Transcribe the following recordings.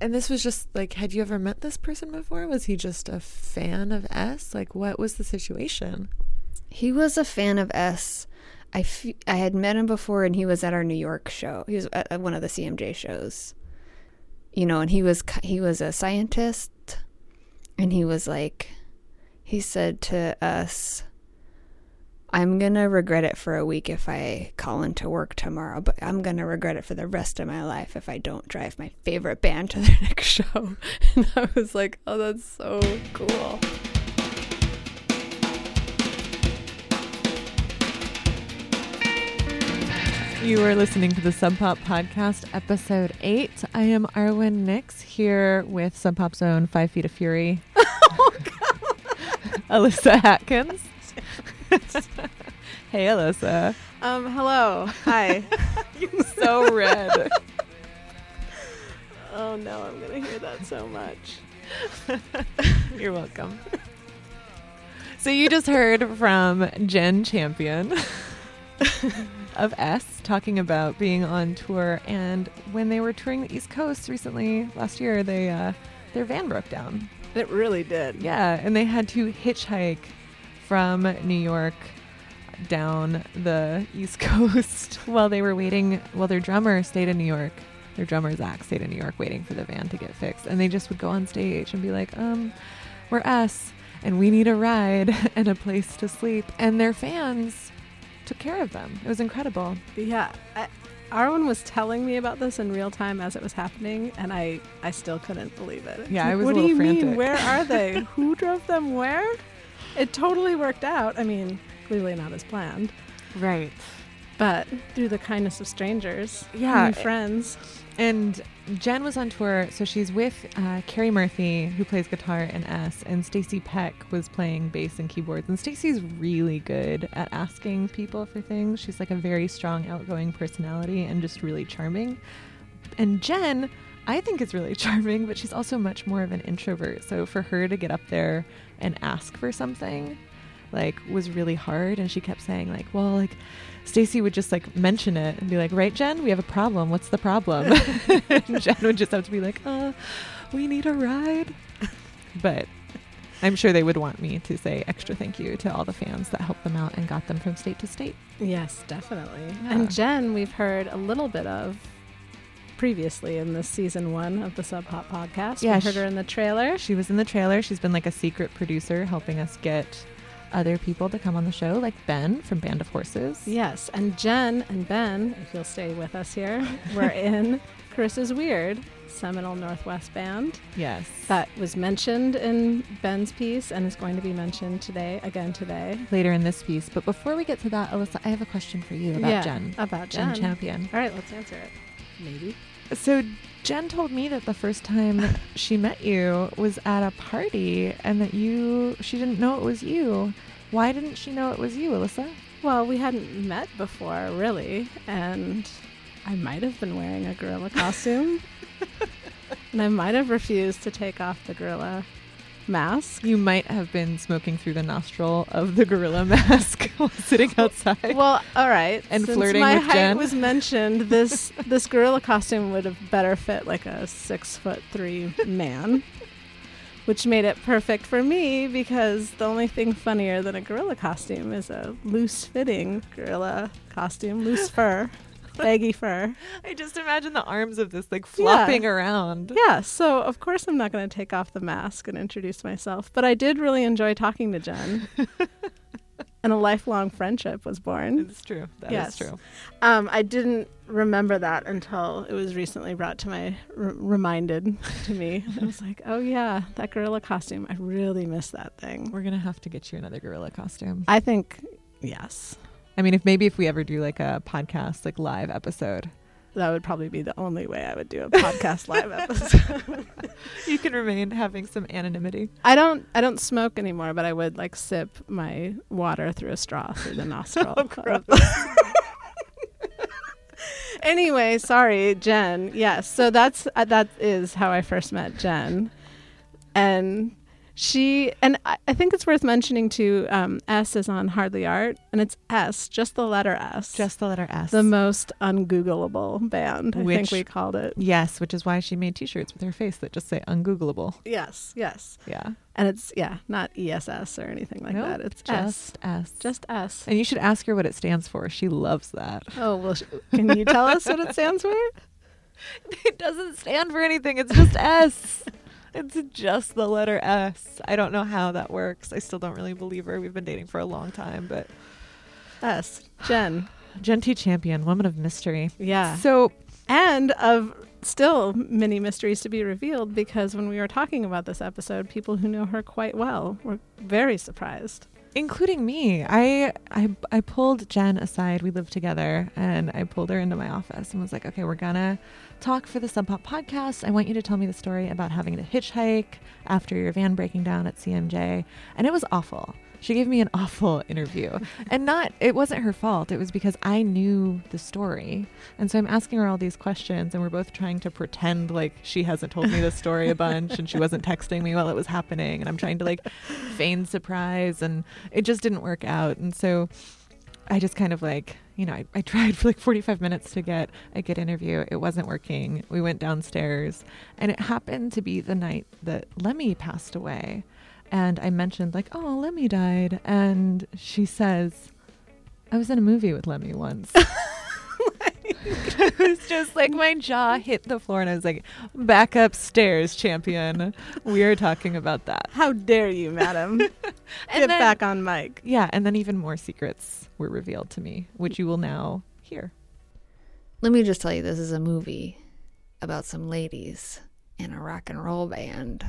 and this was just like, had you ever met this person before? Was he just a fan of S? Like, what was the situation? He was a fan of S. I, f- I had met him before and he was at our New York show. He was at one of the CMJ shows. You know, and he was he was a scientist and he was like he said to us I'm going to regret it for a week if I call into work tomorrow, but I'm going to regret it for the rest of my life if I don't drive my favorite band to their next show. And I was like, "Oh, that's so cool." You are listening to the Sub Pop Podcast, episode eight. I am Arwen Nix here with Sub Pop's own Five Feet of Fury, oh, Alyssa Atkins. hey, Alyssa. Um, hello. Hi. You're so red. oh no, I'm gonna hear that so much. You're welcome. So you just heard from Jen Champion of S talking about being on tour, and when they were touring the East Coast recently last year, they uh, their van broke down. It really did. Yeah, and they had to hitchhike from New York down the East Coast while they were waiting. While their drummer stayed in New York. Their drummer Zach stayed in New York waiting for the van to get fixed, and they just would go on stage and be like, "Um, we're us and we need a ride and a place to sleep," and their fans took care of them. It was incredible. Yeah. I, Arwen was telling me about this in real time as it was happening, and I, I still couldn't believe it. Yeah, I was a What do little you frantic. mean? Where are they? Who drove them where? It totally worked out. I mean, clearly not as planned, Right. but through the kindness of strangers, Yeah, it- friends. And Jen was on tour, so she's with uh, Carrie Murphy, who plays guitar in S, and Stacy Peck was playing bass and keyboards. And Stacy's really good at asking people for things. She's like a very strong, outgoing personality and just really charming. And Jen, I think is really charming, but she's also much more of an introvert. So for her to get up there and ask for something, like, was really hard. And she kept saying, like, well, like, Stacy would just like mention it and be like, "Right, Jen, we have a problem. What's the problem?" and Jen would just have to be like, "Uh, we need a ride." but I'm sure they would want me to say extra thank you to all the fans that helped them out and got them from state to state. Yes, definitely. Yeah. And Jen, we've heard a little bit of previously in this season one of the Sub Pop podcast. Yeah, we heard sh- her in the trailer. She was in the trailer. She's been like a secret producer, helping us get other people to come on the show, like Ben from Band of Horses. Yes, and Jen and Ben, if you'll stay with us here, were in Carissa's Wierd, seminal Northwest Band. Yes. That was mentioned in Ben's piece and is going to be mentioned today, again today. later in this piece. But before we get to that, Alyssa, I have a question for you about yeah, Jen. About Jen Jen. Champion. All right, let's answer it. Maybe. So Jen told me that the first time she met you was at a party and that you she didn't know it was you. Why didn't she know it was you, Alyssa? Well, we hadn't met before, really, and I might have been wearing a gorilla costume. and I might have refused to take off the gorilla mask. You might have been smoking through the nostril of the gorilla mask while sitting outside. Well, all right. And Since flirting my with height Jen. was mentioned. This this gorilla costume would have better fit like a six foot three man, which made it perfect for me because the only thing funnier than a gorilla costume is a loose fitting gorilla costume, loose fur, baggy fur. I just imagine the arms of this like flopping around. Yeah, so of course I'm not going to take off the mask and introduce myself, but I did really enjoy talking to Jen. and a lifelong friendship was born. It's true. That is Yes. true. Um, I didn't remember that until it was recently brought to my r- reminded to me. I was like, oh yeah, that gorilla costume. I really miss that thing. We're gonna have to get you another gorilla costume. I think yes, I mean, if maybe if we ever do like a podcast, like live episode, that would probably be the only way I would do a podcast live episode. you can remain having some anonymity. I don't I don't smoke anymore, but I would like sip my water through a straw through the nostril. anyway, sorry, Jen. Yes, so that's uh, that is how I first met Jen, and She and I, I think it's worth mentioning too. Um, S is on Hardly Art, and it's S, just the letter S, Just the letter S. the most ungoogleable band. I Which- think we called it. yes, which is why she made T-shirts with her face that just say "ungoogleable." Yes, yes, Yeah, and it's yeah, not ESS or anything like Nope, that. It's just S. S. just S. and you should ask her what it stands for. She loves that. Oh well, can you tell us what it stands for? It doesn't stand for anything. It's just S. It's just the letter S. I don't know how that works. I still don't really believe her. We've been dating for a long time, but S. Jen. Genty Champion, woman of mystery. Yeah. So and of still many mysteries to be revealed because when we were talking about this episode, people who know her quite well were very surprised. Including me. I, I I pulled Jen aside. We lived together, and I pulled her into my office and was like, "Okay, we're gonna talk for the Sub Pop podcast. I want you to tell me the story about having to hitchhike after your van breaking down at CMJ." And it was awful. She gave me an awful interview, and not it wasn't her fault. It was because I knew the story, and so I'm asking her all these questions, and we're both trying to pretend like she hasn't told me the story a bunch, and she wasn't texting me while it was happening, and I'm trying to like feign surprise, and it just didn't work out. And so I just kind of like, you know, I, I tried for like 45 minutes to get a good interview. It wasn't working. We went downstairs, and it happened to be the night that Lemmy passed away. And I mentioned, like, oh, Lemmy died. And she says, I was in a movie with Lemmy once. it was just like my jaw hit the floor, and I was like, back upstairs, champion. We are talking about that. How dare you, madam? Get then- back on mic. Yeah, and then even more secrets were revealed to me, which you will now hear. Let me just tell you this is a movie about some ladies in a rock and roll band.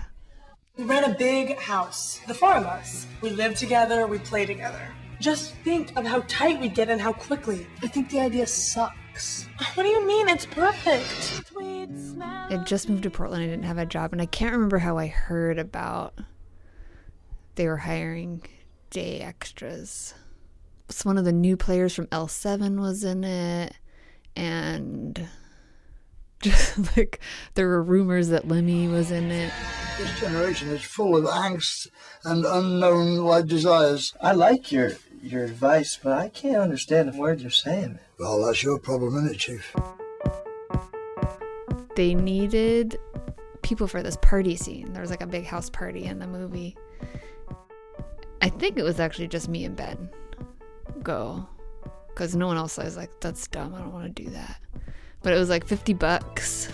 We rent a big house, the four of us. We live together, we play together. Just think of how tight we get and how quickly. I think the idea sucks. What do you mean? It's perfect. I just moved to Portland. I didn't have a job, and I can't remember how I heard about they were hiring day extras. It's one of the new players from L7 was in it, and just like there were rumors that Lemmy was in it. This generation is full of angst and unknown like desires. I like your your advice, but I can't understand a word you're saying. Well, that's your problem, isn't it, Chief? They needed people for this party scene. There was like a big house party in the movie. I think it was actually just me and Ben go because no one else I was like, that's dumb. I don't want to do that. But it was like 50 bucks.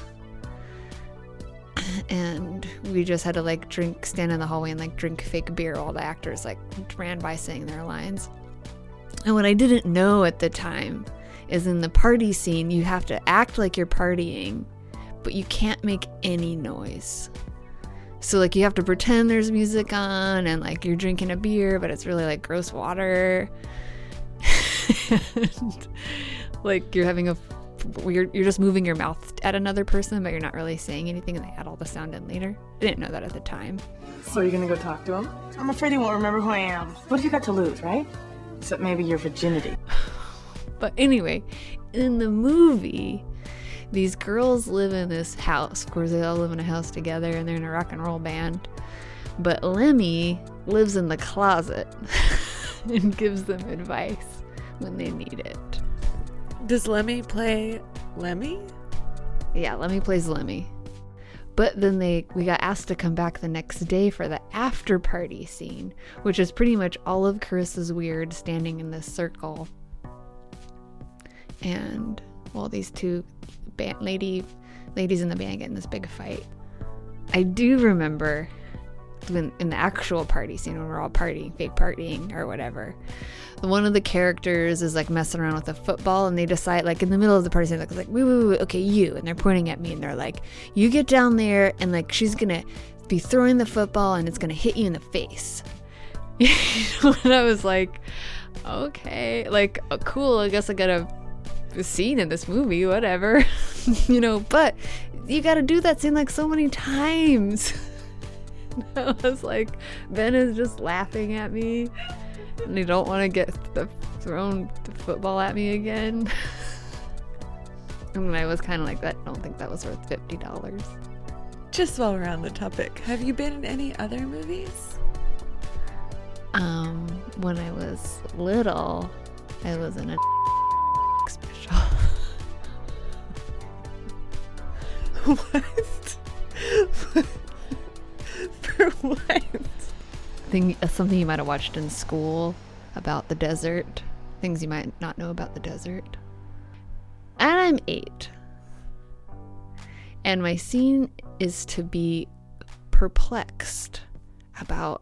And we just had to like drink, stand in the hallway and like drink fake beer All the actors like ran by saying their lines. And what I didn't know at the time is in the party scene, you have to act like you're partying, but you can't make any noise. So, like, you have to pretend there's music on and like you're drinking a beer, but it's really like gross water. and, like, you're having a you're, you're just moving your mouth at another person, but you're not really saying anything, and they add all the sound in later. I didn't know that at the time. So you're gonna go talk to him? I'm afraid he won't remember who I am. What have you got to lose, right? Except maybe your virginity. But anyway, in the movie, these girls live in this house. Of course, they all live in a house together and they're in a rock and roll band. But Lemmy lives in the closet and gives them advice when they need it. Does Lemmy play Lemmy? Yeah, Lemmy plays Lemmy. But then they we got asked to come back the next day for the after party scene, which is pretty much all of Carissa's Wierd standing in this circle. And well, these two lady ladies in the band get in this big fight. I do remember when in the actual party scene when we're all partying, fake partying or whatever. One of the characters is like messing around with a football, and they decide like in the middle of the party scene, like, like wait, wait, wait, okay, you, and they're pointing at me, and they're like, you get down there, and like she's gonna be throwing the football, and it's gonna hit you in the face. and I was like, okay, like uh, cool. I guess I got a scene in this movie, whatever, you know. But you got to do that scene like so many times. I was like, Ben is just laughing at me, and they don't want to get the thrown the football at me again. and I was kind of like, that. I don't think that was worth fifty dollars. Just while we're on the topic, have you been in any other movies? Um, when I was little, I was in a special. what? For what? Thing, uh, something you might have watched in school about the desert. Things you might not know about the desert. And I'm eight. And my scene is to be perplexed about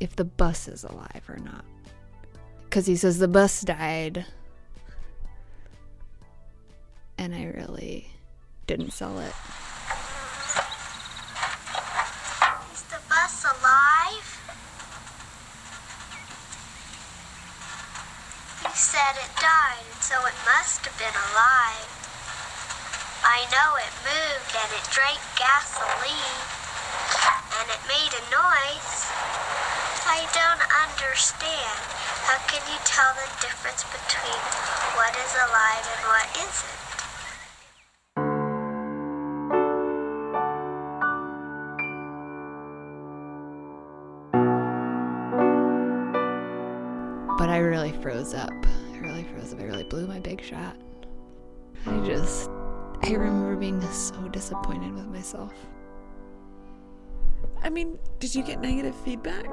if the bus is alive or not. Because he says the bus died. And I really didn't sell it. Is the bus alive? You said it died, so it must have been alive. I know it moved and it drank gasoline, and it made a noise. I don't understand. How can you tell the difference between what is alive and what isn't? Disappointed with myself. I mean, did you get negative feedback?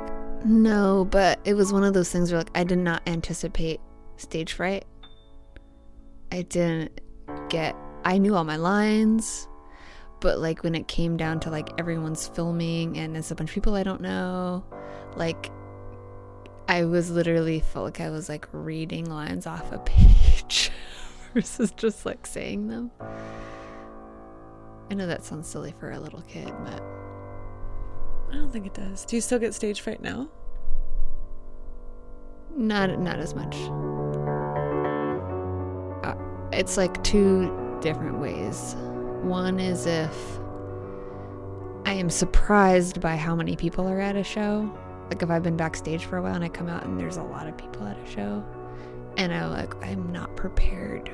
No, but it was one of those things where like I did not anticipate stage fright. I didn't get I knew all my lines, but like when it came down to like everyone's filming and it's a bunch of people I don't know, like I was literally felt like I was like reading lines off a page versus just like saying them. I know that sounds silly for a little kid, but I don't think it does. Do you still get stage fright now? Not not as much. Uh, it's like two different ways. One is if I am surprised by how many people are at a show. Like if I've been backstage for a while and I come out and there's a lot of people at a show, and I'm like I'm not prepared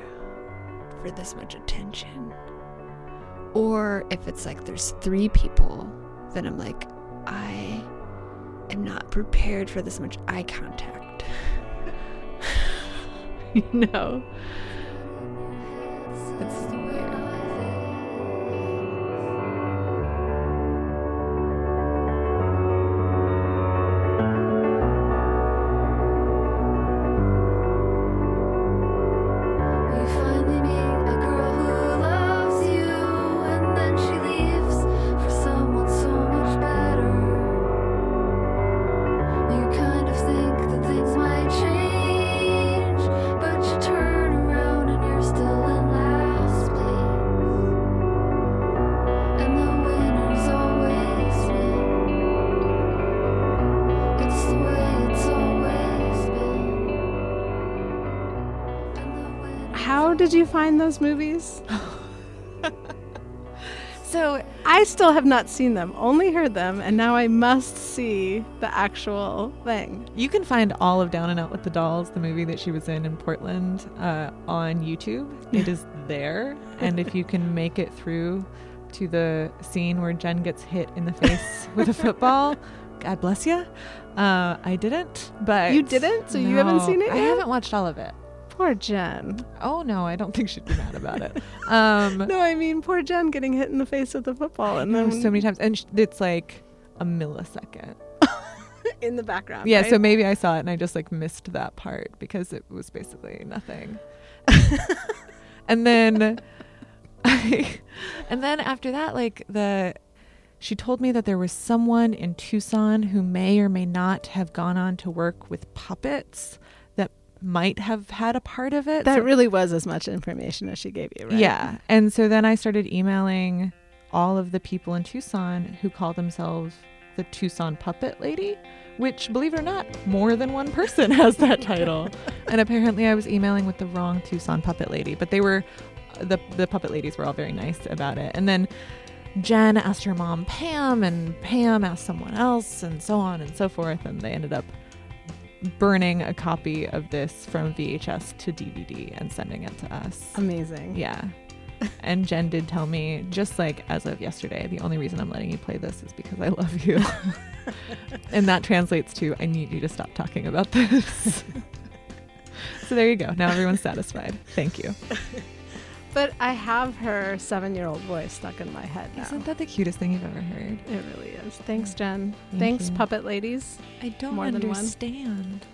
for this much attention. Or if it's like there's three people, then I'm like I am not prepared for this much eye contact. you know? How did you find those movies? So I still have not seen them, only heard them, and now I must see the actual thing. you can find all of Down and Out with the Dolls, the movie that she was in in Portland, uh, on YouTube. It is there, and if you can make it through to the scene where Jen gets hit in the face with a football, God bless you. Uh, I didn't, but You didn't? So you haven't seen it I haven't watched all of it. Poor Jen. Oh no, I don't think she'd be mad about it. Um, No, I mean poor Jen getting hit in the face with the football and then so many times, and sh- it's like a millisecond. in the background. Yeah, right? so maybe I saw it and I just like missed that part because it was basically nothing. and then I, and then after that like the she told me that there was someone in Tucson who may or may not have gone on to work with puppets might have had a part of it. that So- really was as much information as she gave you, right? yeah. And so then I started emailing all of the people in Tucson who call themselves the Tucson Puppet Lady, which, believe it or not, more than one person has that title. and apparently I was emailing with the wrong Tucson Puppet Lady, but they were, the, the puppet ladies were all very nice about it. And then Jen asked her mom, Pam, and Pam asked someone else, and so on and so forth. And they ended up burning a copy of this from VHS to DVD and sending it to us. Amazing. Yeah. and Jen did tell me, just like as of yesterday, the only reason I'm letting you play this is because I love you. and that translates to I need you to stop talking about this. so there you go. Now everyone's satisfied. Thank you. But I have her seven-year-old voice stuck in my head now. Isn't that the cutest thing you've ever heard? it really is. Thanks, Jen. Thank Thanks, you. puppet ladies. I don't More understand.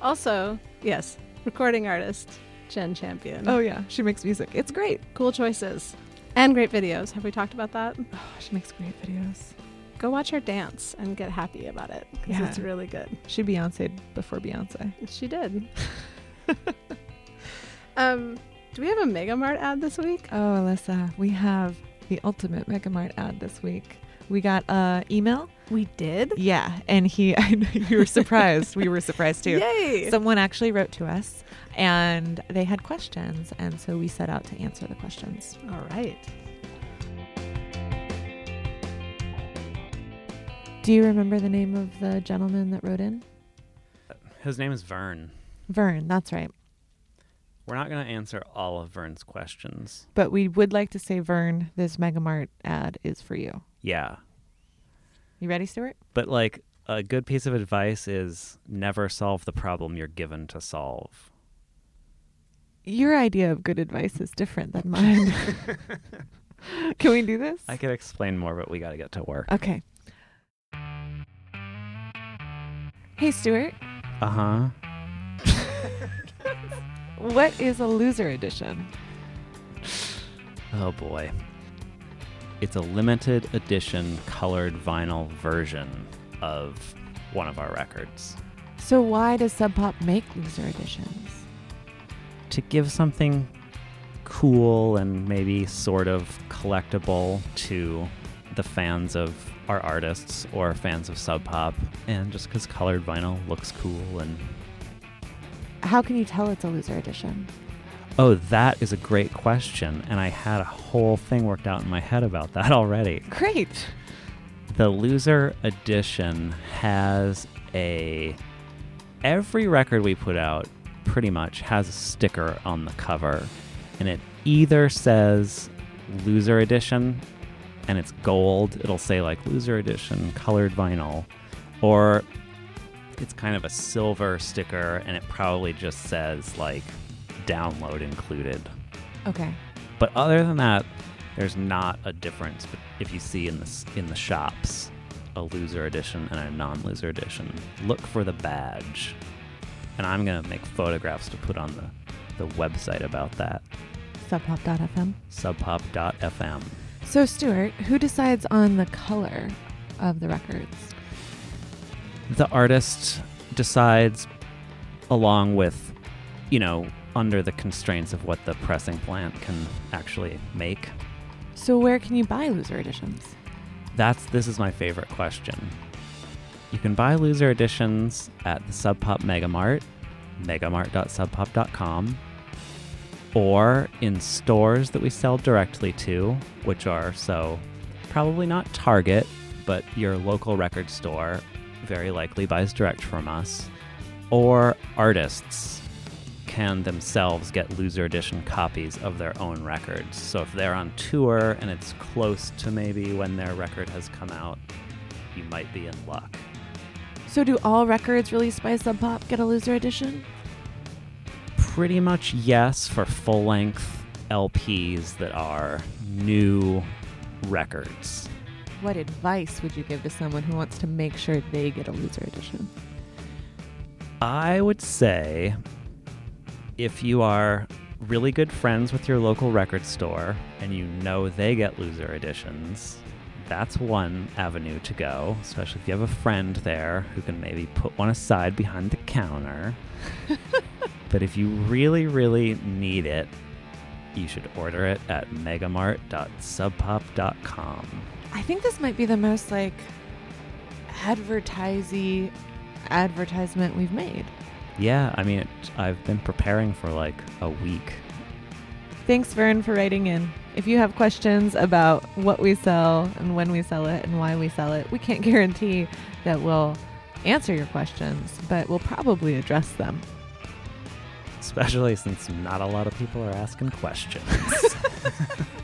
Also, yes, recording artist Jen Champion. Oh yeah, she makes music. It's great. cool choices and great videos. Have we talked about that? Oh, she makes great videos. Go watch her dance and get happy about it because Yeah. it's really good. She Beyonce'd before Beyonce. She did. um, do we have a Megamart ad this week? Oh, Alyssa, we have the ultimate Megamart ad this week. We got a email. We did. Yeah, and he, I know you were surprised. we were surprised too. Yay! Someone actually wrote to us, and they had questions, and so we set out to answer the questions. All right. Do you remember the name of the gentleman that wrote in? His name is Vern. Vern. That's right. We're not going to answer all of Vern's questions. But we would like to say, Vern, this Megamart ad is for you. Yeah. You ready, Stuart? But like a good piece of advice is never solve the problem you're given to solve. Your idea of good advice is different than mine. Can we do this? I could explain more, but we got to get to work. Okay. Hey, Stuart. Uh huh. What is a loser edition? Oh boy. It's a limited edition colored vinyl version of one of our records. So why does Sub Pop make loser editions? To give something cool and maybe sort of collectible to the fans of our artists or fans of Sub Pop, and just because colored vinyl looks cool and How can you tell it's a loser edition? Oh, that is a great question. And I had a whole thing worked out in my head about that already. Great. The loser edition has a. Every record we put out pretty much has a sticker on the cover. And it either says loser edition and it's gold, it'll say like loser edition, colored vinyl, or it's kind of a silver sticker and it probably just says like download included. Okay. But other than that, there's not a difference but if you see in the in the shops a loser edition and a non-loser edition. Look for the badge. And I'm going to make photographs to put on the the website about that. Subpop.fm. subpop.fm. So, Stuart, who decides on the color of the records? The artist decides along with you know under the constraints of what the pressing plant can actually make. So, where can you buy loser editions? That's this is my favorite question. You can buy loser editions at the Sub Pop Megamart, megamart.subpop.com, or in stores that we sell directly to, which are so probably not Target, but your local record store very likely buys direct from us, or artists can themselves get loser edition copies of their own records. So if they're on tour and it's close to maybe when their record has come out, you might be in luck. So, do all records released by Sub Pop get a loser edition? Pretty much yes for full length LPs that are new records. What advice would you give to someone who wants to make sure they get a loser edition? I would say if you are really good friends with your local record store and you know they get loser editions, that's one avenue to go, especially if you have a friend there who can maybe put one aside behind the counter. but if you really, really need it, you should order it at megamart.subpop.com. I think this might be the most like advertisey advertisement we've made. Yeah, I mean, it, I've been preparing for like a week. Thanks, Vern, for writing in. If you have questions about what we sell and when we sell it and why we sell it, we can't guarantee that we'll answer your questions, but we'll probably address them. especially since not a lot of people are asking questions.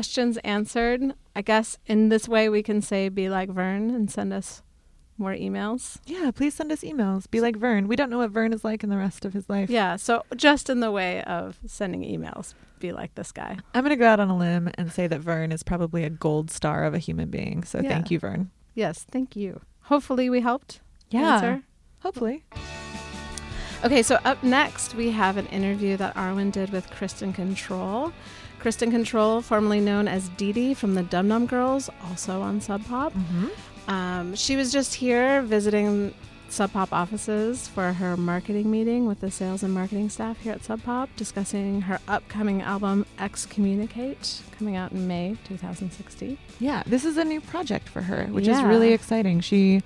Questions answered. I guess in this way we can say be like Vern and send us more emails. Yeah, please send us emails. Be like Vern. We don't know what Vern is like in the rest of his life. Yeah, so just in the way of sending emails, be like this guy. I'm going to go out on a limb and say that Vern is probably a gold star of a human being. So Yeah. thank you, Vern. Yes, thank you. Hopefully we helped. Yeah. answer. Hopefully. Okay, so up next we have an interview that Arwen did with Kristin Kontrol. Kristin Kontrol, formerly known as Dee Dee from the Dum Dum Girls, also on Sub Pop. Mm-hmm. Um, she was just here visiting Sub Pop offices for her marketing meeting with the sales and marketing staff here at Sub Pop, discussing her upcoming album X-Communicate, coming out in May 2016. Yeah, this is a new project for her, which is really exciting. She,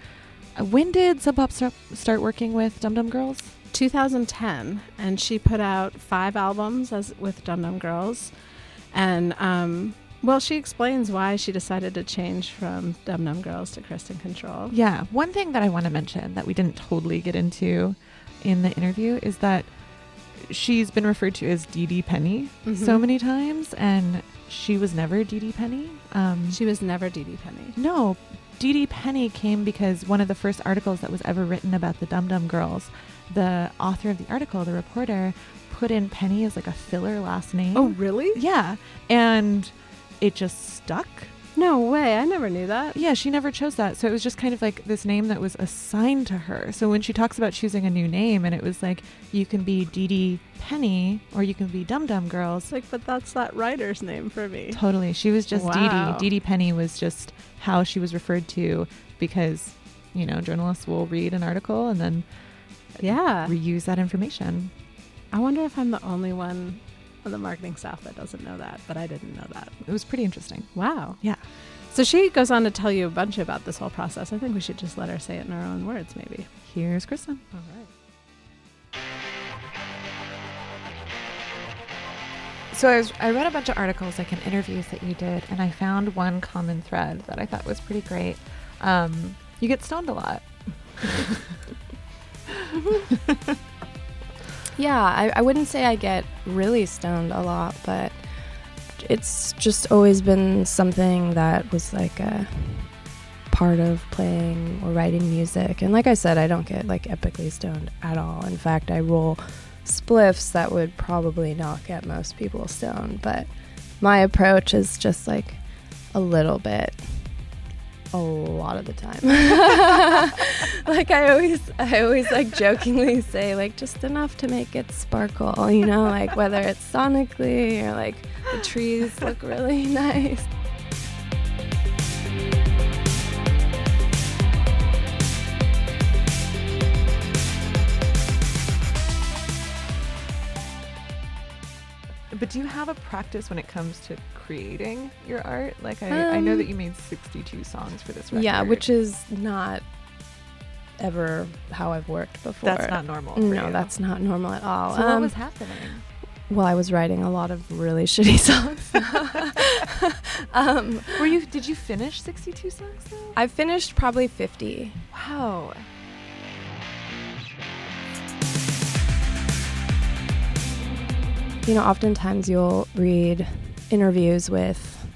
uh, when did Sub Pop start, start working with Dum Dum Girls? 2010, and she put out five albums as with Dum Dum Girls, and um, well, she explains why she decided to change from Dum Dum Girls to Kristin Kontrol. Yeah, one thing that I want to mention that we didn't totally get into in the interview is that she's been referred to as Dee Dee Penny so Mhm. many times, and she was never Dee Dee Penny. Um, She was never Dee Dee Penny. No, Dee Dee Penny came because one of the first articles that was ever written about the Dum Dum Girls, the author of the article, the reporter, put in Penny as like a filler last name. Oh, really? yeah. And it just stuck. No way! I never knew that. Yeah, she never chose that. So it was just kind of like this name that was assigned to her. So when she talks about choosing a new name, and it was like, you can be Dee Dee Penny or you can be Dum Dum Girls. It's like, but that's that writer's name for me. Totally. She was just Dee Wow. Dee. Dee Dee Penny was just how she was referred to because, you know, journalists will read an article and then Yeah. reuse that information. I wonder if I'm the only one on the marketing staff that doesn't know that, but I didn't know that. It was pretty interesting. Wow. Yeah. So she goes on to tell you a bunch about this whole process. I think we should just let her say it in her own words, maybe. Here's Kristin. All right. So I, was, I read a bunch of articles, like in interviews that you did, and I found one common thread that I thought was pretty great. Um, you get stoned a lot. Yeah, I, I wouldn't say I get really stoned a lot, but it's just always been something that was like a part of playing or writing music. And like I said, I don't get like epically stoned at all. In fact, I roll spliffs that would probably not get most people stoned, but my approach is just like a little bit a lot of the time. like I always I always like jokingly say like just enough to make it sparkle, you know, like whether it's sonically or like the trees look really nice. But do you have a practice when it comes to creating your art? Like I, I know Um, that you made 62 songs for this record. Yeah, which is not ever how I've worked before. That's not normal for No, you. that's not normal at all. So what Um, was happening? well, I was writing a lot of really shitty songs. um, Were you? Did you finish 62 songs though? I finished probably 50. Wow. You know, oftentimes you'll read interviews with,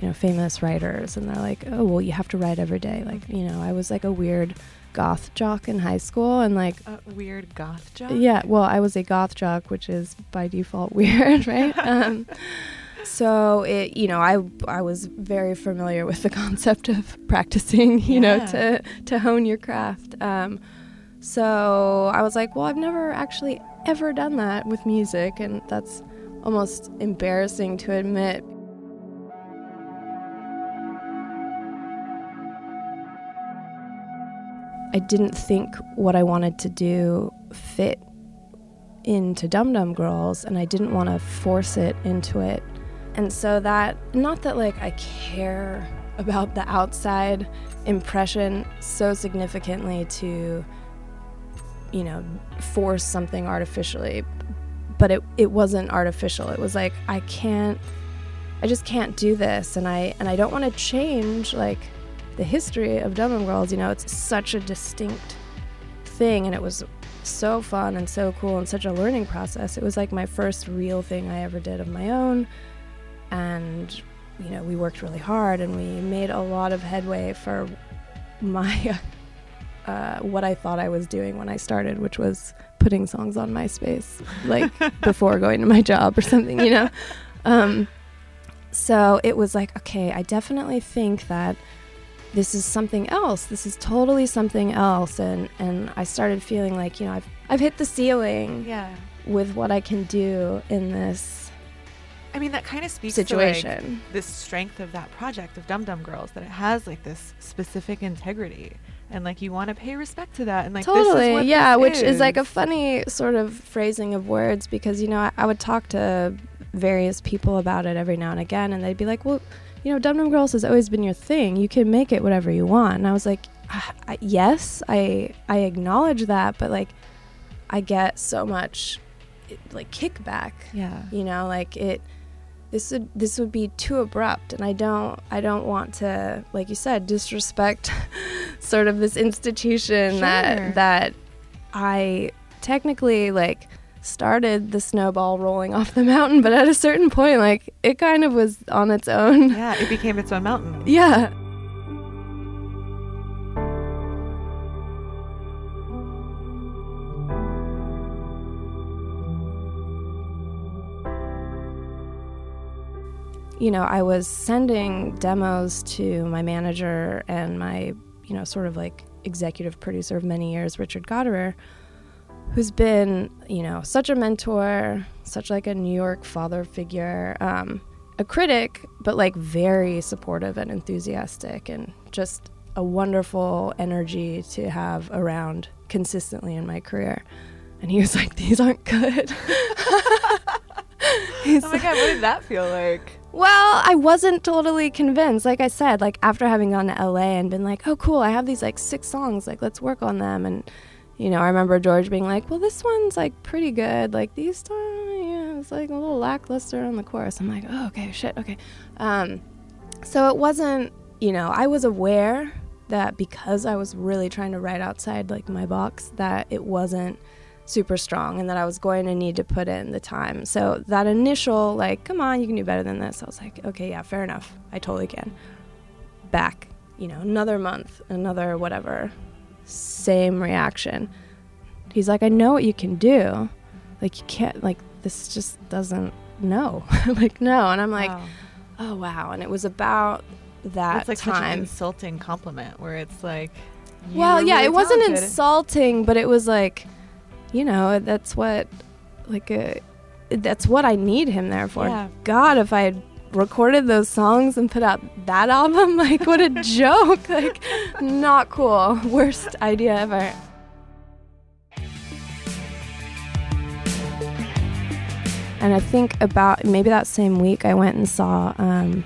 you know, famous writers, and they're like, "Oh, well, you have to write every day." Like, you know, I was like a weird goth jock in high school, and like, A weird goth jock yeah, well, I was a goth jock, which is by default weird, right? um, so it, you know, I I was very familiar with the concept of practicing, you know, to to hone your craft. Um, so I was like, well, I've never actually ever done that with music, and that's almost embarrassing to admit. I didn't think what I wanted to do fit into Dum Dum Girls, and I didn't want to force it into it. and so that not that like I care about the outside impression so significantly to you know force something artificially but it it wasn't artificial. It was like I can't I just can't do this. And I and I don't want to change like the history of Dum Girls you know? It's such a distinct thing and it was so fun and so cool and such a learning process. It was like my first real thing I ever did of my own. And you know we worked really hard and we made a lot of headway for my uh, what I thought I was doing when I started which was putting songs on MySpace like before going to my job or something you know um, so it was like okay I definitely think that this is something else this is totally something else and and I started feeling like you know I've I've hit the ceiling Yeah. with what I can do in this I mean, that kind of speaks Situation. to like this strength of that project of Dum Dum Girls that it has like this specific integrity, and like you want to pay respect to that, and like this is totally yeah which is. like a funny sort of phrasing of words because you know I, I would talk to various people about it every now and again and they'd be like well you know dum dum girls has always been your thing you can make it whatever you want and i was like "Ah, I, yes i i acknowledge that but like i get so much like kickback yeah. you know like it this would this would be too abrupt and i don't i don't want to like you said disrespect sort of this institution Sure. that that i technically like started the snowball rolling off the mountain but at a certain point like it kind of was on its own Yeah, it became its own mountain. yeah you know, I was sending demos to my manager and my, you know, sort of like executive producer of many years, Richard Gottehrer, who's been, you know, such a mentor, such like a New York father figure, um, a critic, but like very supportive and enthusiastic and just a wonderful energy to have around consistently in my career. And he was like, these aren't good. Oh my god, what did that feel like? Well, I wasn't totally convinced. Like I said, like after having gone to LA and been like, oh, cool, I have these like six songs, like let's work on them. And, you know, I remember George being like, well, this one's like pretty good. Like these, two, yeah, it's like a little lackluster on the chorus. I'm like, oh, okay, shit, okay. Um, so it wasn't, you know, I was aware that because I was really trying to write outside like my box, that it wasn't super strong and that I was going to need to put in the time. So that initial like, come on, you can do better than this. I was like, okay, yeah, fair enough. I totally can. Back, you know, another month, another whatever. Same reaction. He's like, I know what you can do. Like you can't like this just doesn't no. like no. And I'm like, Wow. oh wow. And it was about that It's like such an time. insulting compliment where it's like. Well, yeah, really it wasn't insulting, but it was like, you know, that's what, like, a, that's what I need him there for. Yeah. God, if I had recorded those songs and put out that album, like, what a joke! Like, not cool. Worst idea ever. And I think about maybe that same week, I went and saw um,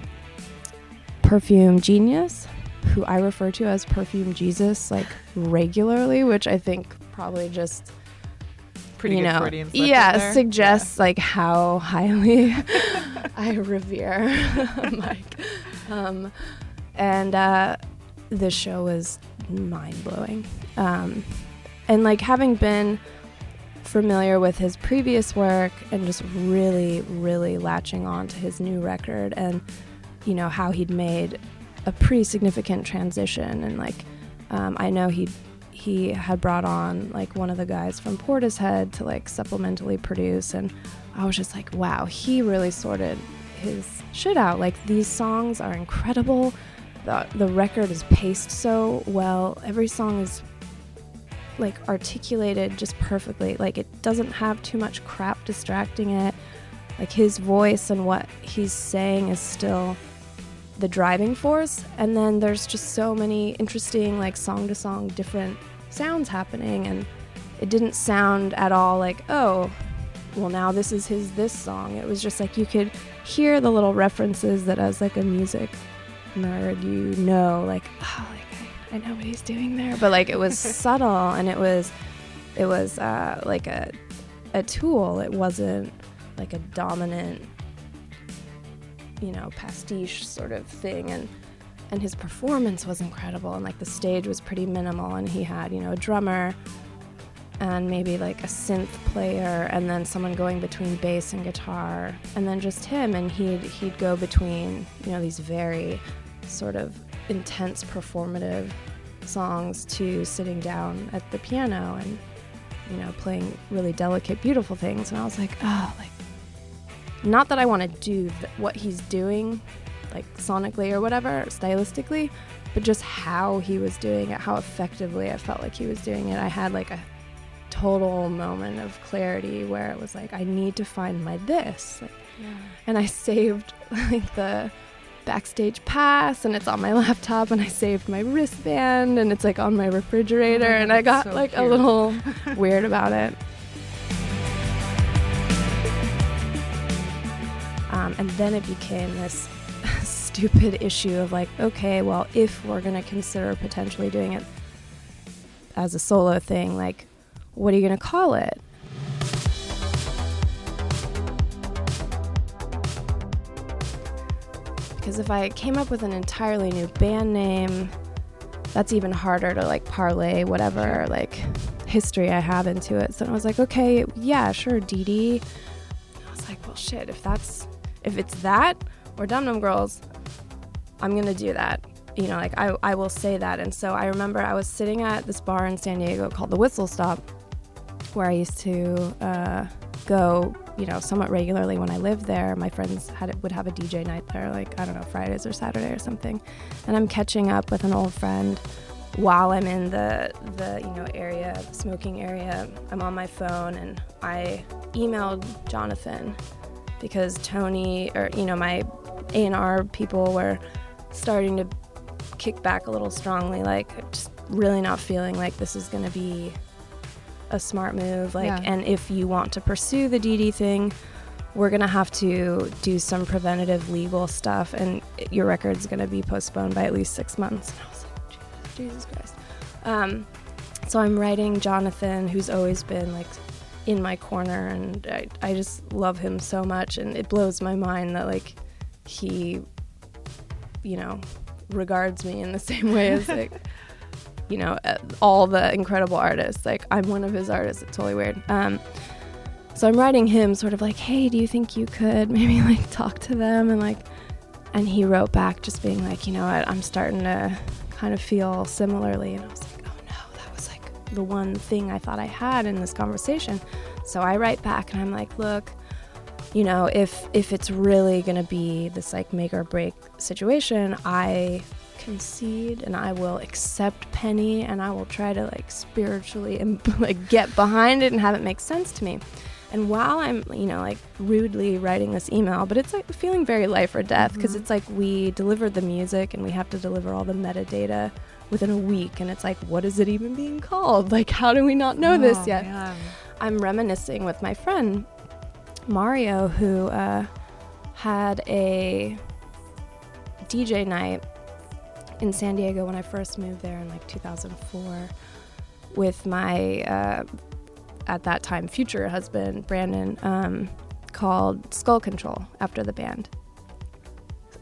Perfume Genius, who I refer to as Perfume Jesus, like regularly, which I think probably just Pretty you know, yeah, suggests like how highly I revere Mike. Um, and uh, the show was mind blowing. Um, and like having been familiar with his previous work and just really, really latching on to his new record and, you know, how he'd made a pretty significant transition. And like, um, I know he he had brought on like one of the guys from Portishead to like supplementally produce. And I was just like, wow, he really sorted his shit out. Like, these songs are incredible. The, the record is paced so well. Every song is like articulated just perfectly. Like it doesn't have too much crap distracting it. Like his voice and what he's saying is still the driving force. And then there's just so many interesting, like song to song, different sounds happening. And it didn't sound at all like, oh, well now this is his this song. It was just like you could hear the little references that as like a music nerd you know like oh like I, I know what he's doing there. But like it was subtle and it was it was uh, like a a tool. It wasn't like a dominant you know pastiche sort of thing and and his performance was incredible and like the stage was pretty minimal and he had you know a drummer and maybe like a synth player and then someone going between bass and guitar and then just him and he'd he'd go between you know these very sort of intense performative songs to sitting down at the piano and you know playing really delicate beautiful things and I was like oh like not that I want to do th- what he's doing like sonically or whatever stylistically but just how he was doing it how effectively I felt like he was doing it. I had like a total moment of clarity where it was like I need to find my this. Like, and I saved like the backstage pass and it's on my laptop and I saved my wristband and it's like on my refrigerator and I got so like a little weird about it um, and then it became this stupid issue of like okay well if we're going to consider potentially doing it as a solo thing like what are you going to call it? Because if i came up with an entirely new band name that's even harder to like parlay whatever like history i have into it. So i was like okay yeah sure Dee Dee. i was like well shit if that's if it's that or Dum Dum Girls, I'm gonna do that. You know, like I, I will say that. And so I remember I was sitting at this bar in San Diego called the Whistle Stop, where I used to uh, go, you know, somewhat regularly when I lived there. My friends had would have a DJ night there, like I don't know, Fridays or Saturday or something. And I'm catching up with an old friend while I'm in the the you know area, the smoking area. I'm on my phone and I emailed Jonathan because Tony or you know my A&R people were starting to kick back a little strongly like just really not feeling like this is going to be a smart move like Yeah. and if you want to pursue the DD thing we're going to have to do some preventative legal stuff and your record's going to be postponed by at least 6 months and I was like Jesus, Jesus Christ um, so I'm writing Jonathan who's always been like in my corner and I, I just love him so much and it blows my mind that like he you know regards me in the same way as like you know uh, all the incredible artists. Like i'm one of his artists. It's totally weird. Um so i'm writing him sort of like hey do you think you could maybe like talk to them? And like and he wrote back just being like you know what? I'm starting to kind of feel similarly. And i was like the one thing i thought i had in this conversation. So i write back and i'm like look you know if if it's really going to be this like make or break situation i concede and i will accept penny and i will try to like spiritually and like get behind it and have it make sense to me. And while i'm you know like rudely writing this email but it's like feeling very life or death because mm-hmm. it's like we delivered the music and we have to deliver all the metadata within a week and it's like what is it even being called like how do we not know this Oh, yet man. i'm reminiscing with my friend Mario, who uh, had a DJ night in San Diego when I first moved there in like 2004 with my, uh, at that time, future husband, Brandon, um, called Skull Kontrol after the band.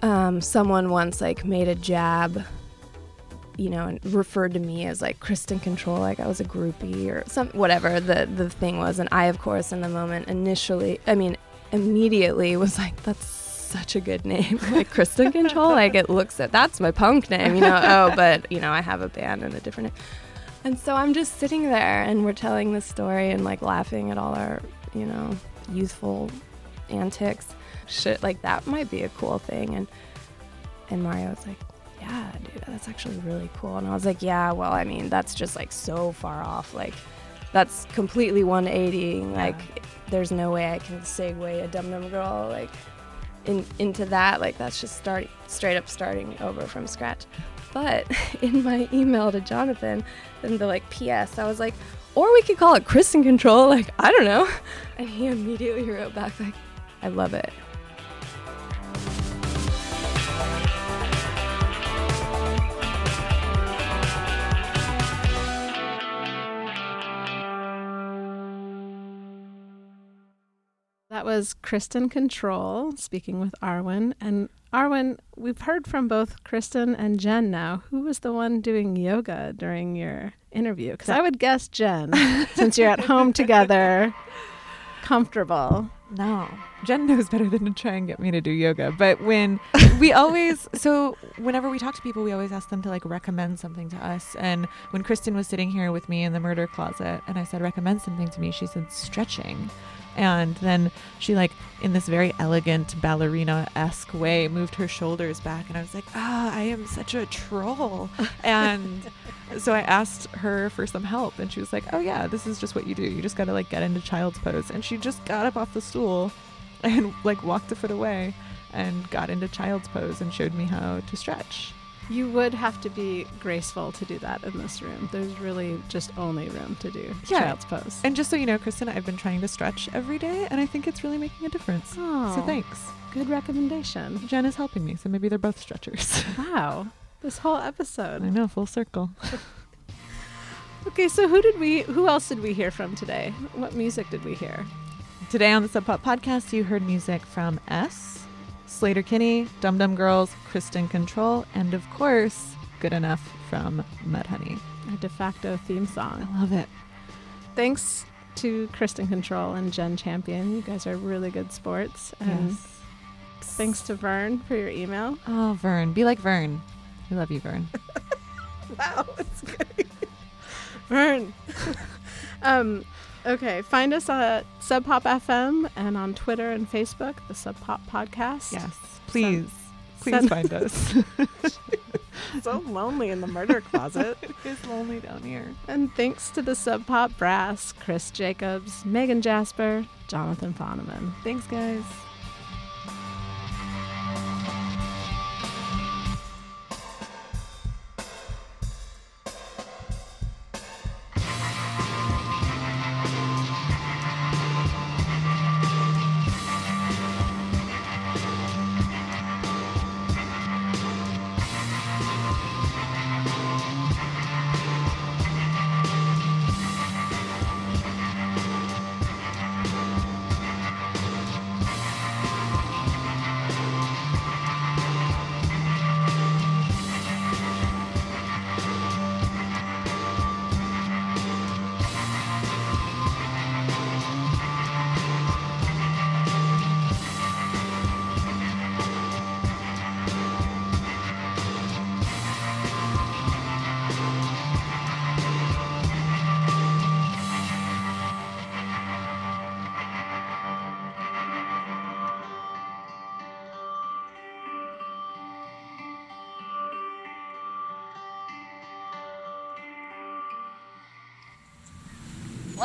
Um, someone once like made a jab you know, and referred to me as like Kristin Kontrol, like I was a groupie or some whatever the the thing was. And I, of course, in the moment, initially, I mean, immediately was like, that's such a good name, like Kristin Kontrol. Like it looks at that's my punk name, you know. oh, but you know, I have a band and a different name. And so I'm just sitting there, and we're telling this story and like laughing at all our, you know, youthful antics, shit like that might be a cool thing. And and Mario was like, yeah, dude, that's actually really cool. And I was like, yeah, well, I mean, that's just like so far off. Like, that's completely 180. Like, there's no way I can segue a Dum Dum Girl like in, into that. Like, that's just start straight up starting over from scratch. But in my email to Jonathan, in the like PS, I was like, or we could call it Kristin Kontrol. Like, I don't know. And he immediately wrote back, like, I love it. That was Kristin Kontrol speaking with Arwen. And Arwen, we've heard from both Kristin and Jen now. Who was the one doing yoga during your interview? Because I would guess Jen, since you're at home together, comfortable. No. Jen knows better than to try and get me to do yoga. But when we always, so whenever we talk to people, we always ask them to like recommend something to us. And when Kristin was sitting here with me in the murder closet and I said, recommend something to me, she said, stretching. And then she, like, in this very elegant ballerina esque way, moved her shoulders back. And I was like, ah, I am such a troll. and so I asked her for some help. And she was like, oh, yeah, this is just what you do. You just got to, like, get into child's pose. And she just got up off the stool and, like, walked a foot away and got into child's pose and showed me how to stretch. You would have to be graceful to do that in this room. There's really just only room to do Yeah. child's pose. And just so you know, Kristin, I've been trying to stretch every day, and I think it's really making a difference. Oh. So thanks. Good recommendation. Jen is helping me, so maybe they're both stretchers. Wow. This whole episode. I know, full circle. Okay, so who did we who else did we hear from today? What music did we hear? Today on the Sub Pop podcast, you heard music from S, Sleater-Kinney, Dum Dum Girls, Kristin Kontrol, and of course, Good Enough from Mudhoney. A de facto theme song. I love it. Thanks to Kristin Kontrol and Jen Champion. You guys are really good sports. And Yes. thanks to Vern for your email. Oh, Vern. Be like Vern. We love you, Vern. Wow, it's good. Vern. um, okay, find us at Sub Pop FM and on Twitter and Facebook, the Sub Pop Podcast. Yes. Please. Please send- find us. so lonely in the murder closet. it is lonely down here. And thanks to the Sub Pop Brass, Chris Jacobs, Megan Jasper, Jonathan Poneman. Thanks, guys.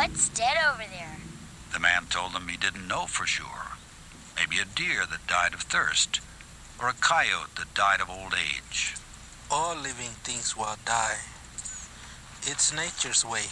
What's dead over there? The man told them he didn't know for sure. Maybe a deer that died of thirst, or a coyote that died of old age. All living things will die. It's nature's way.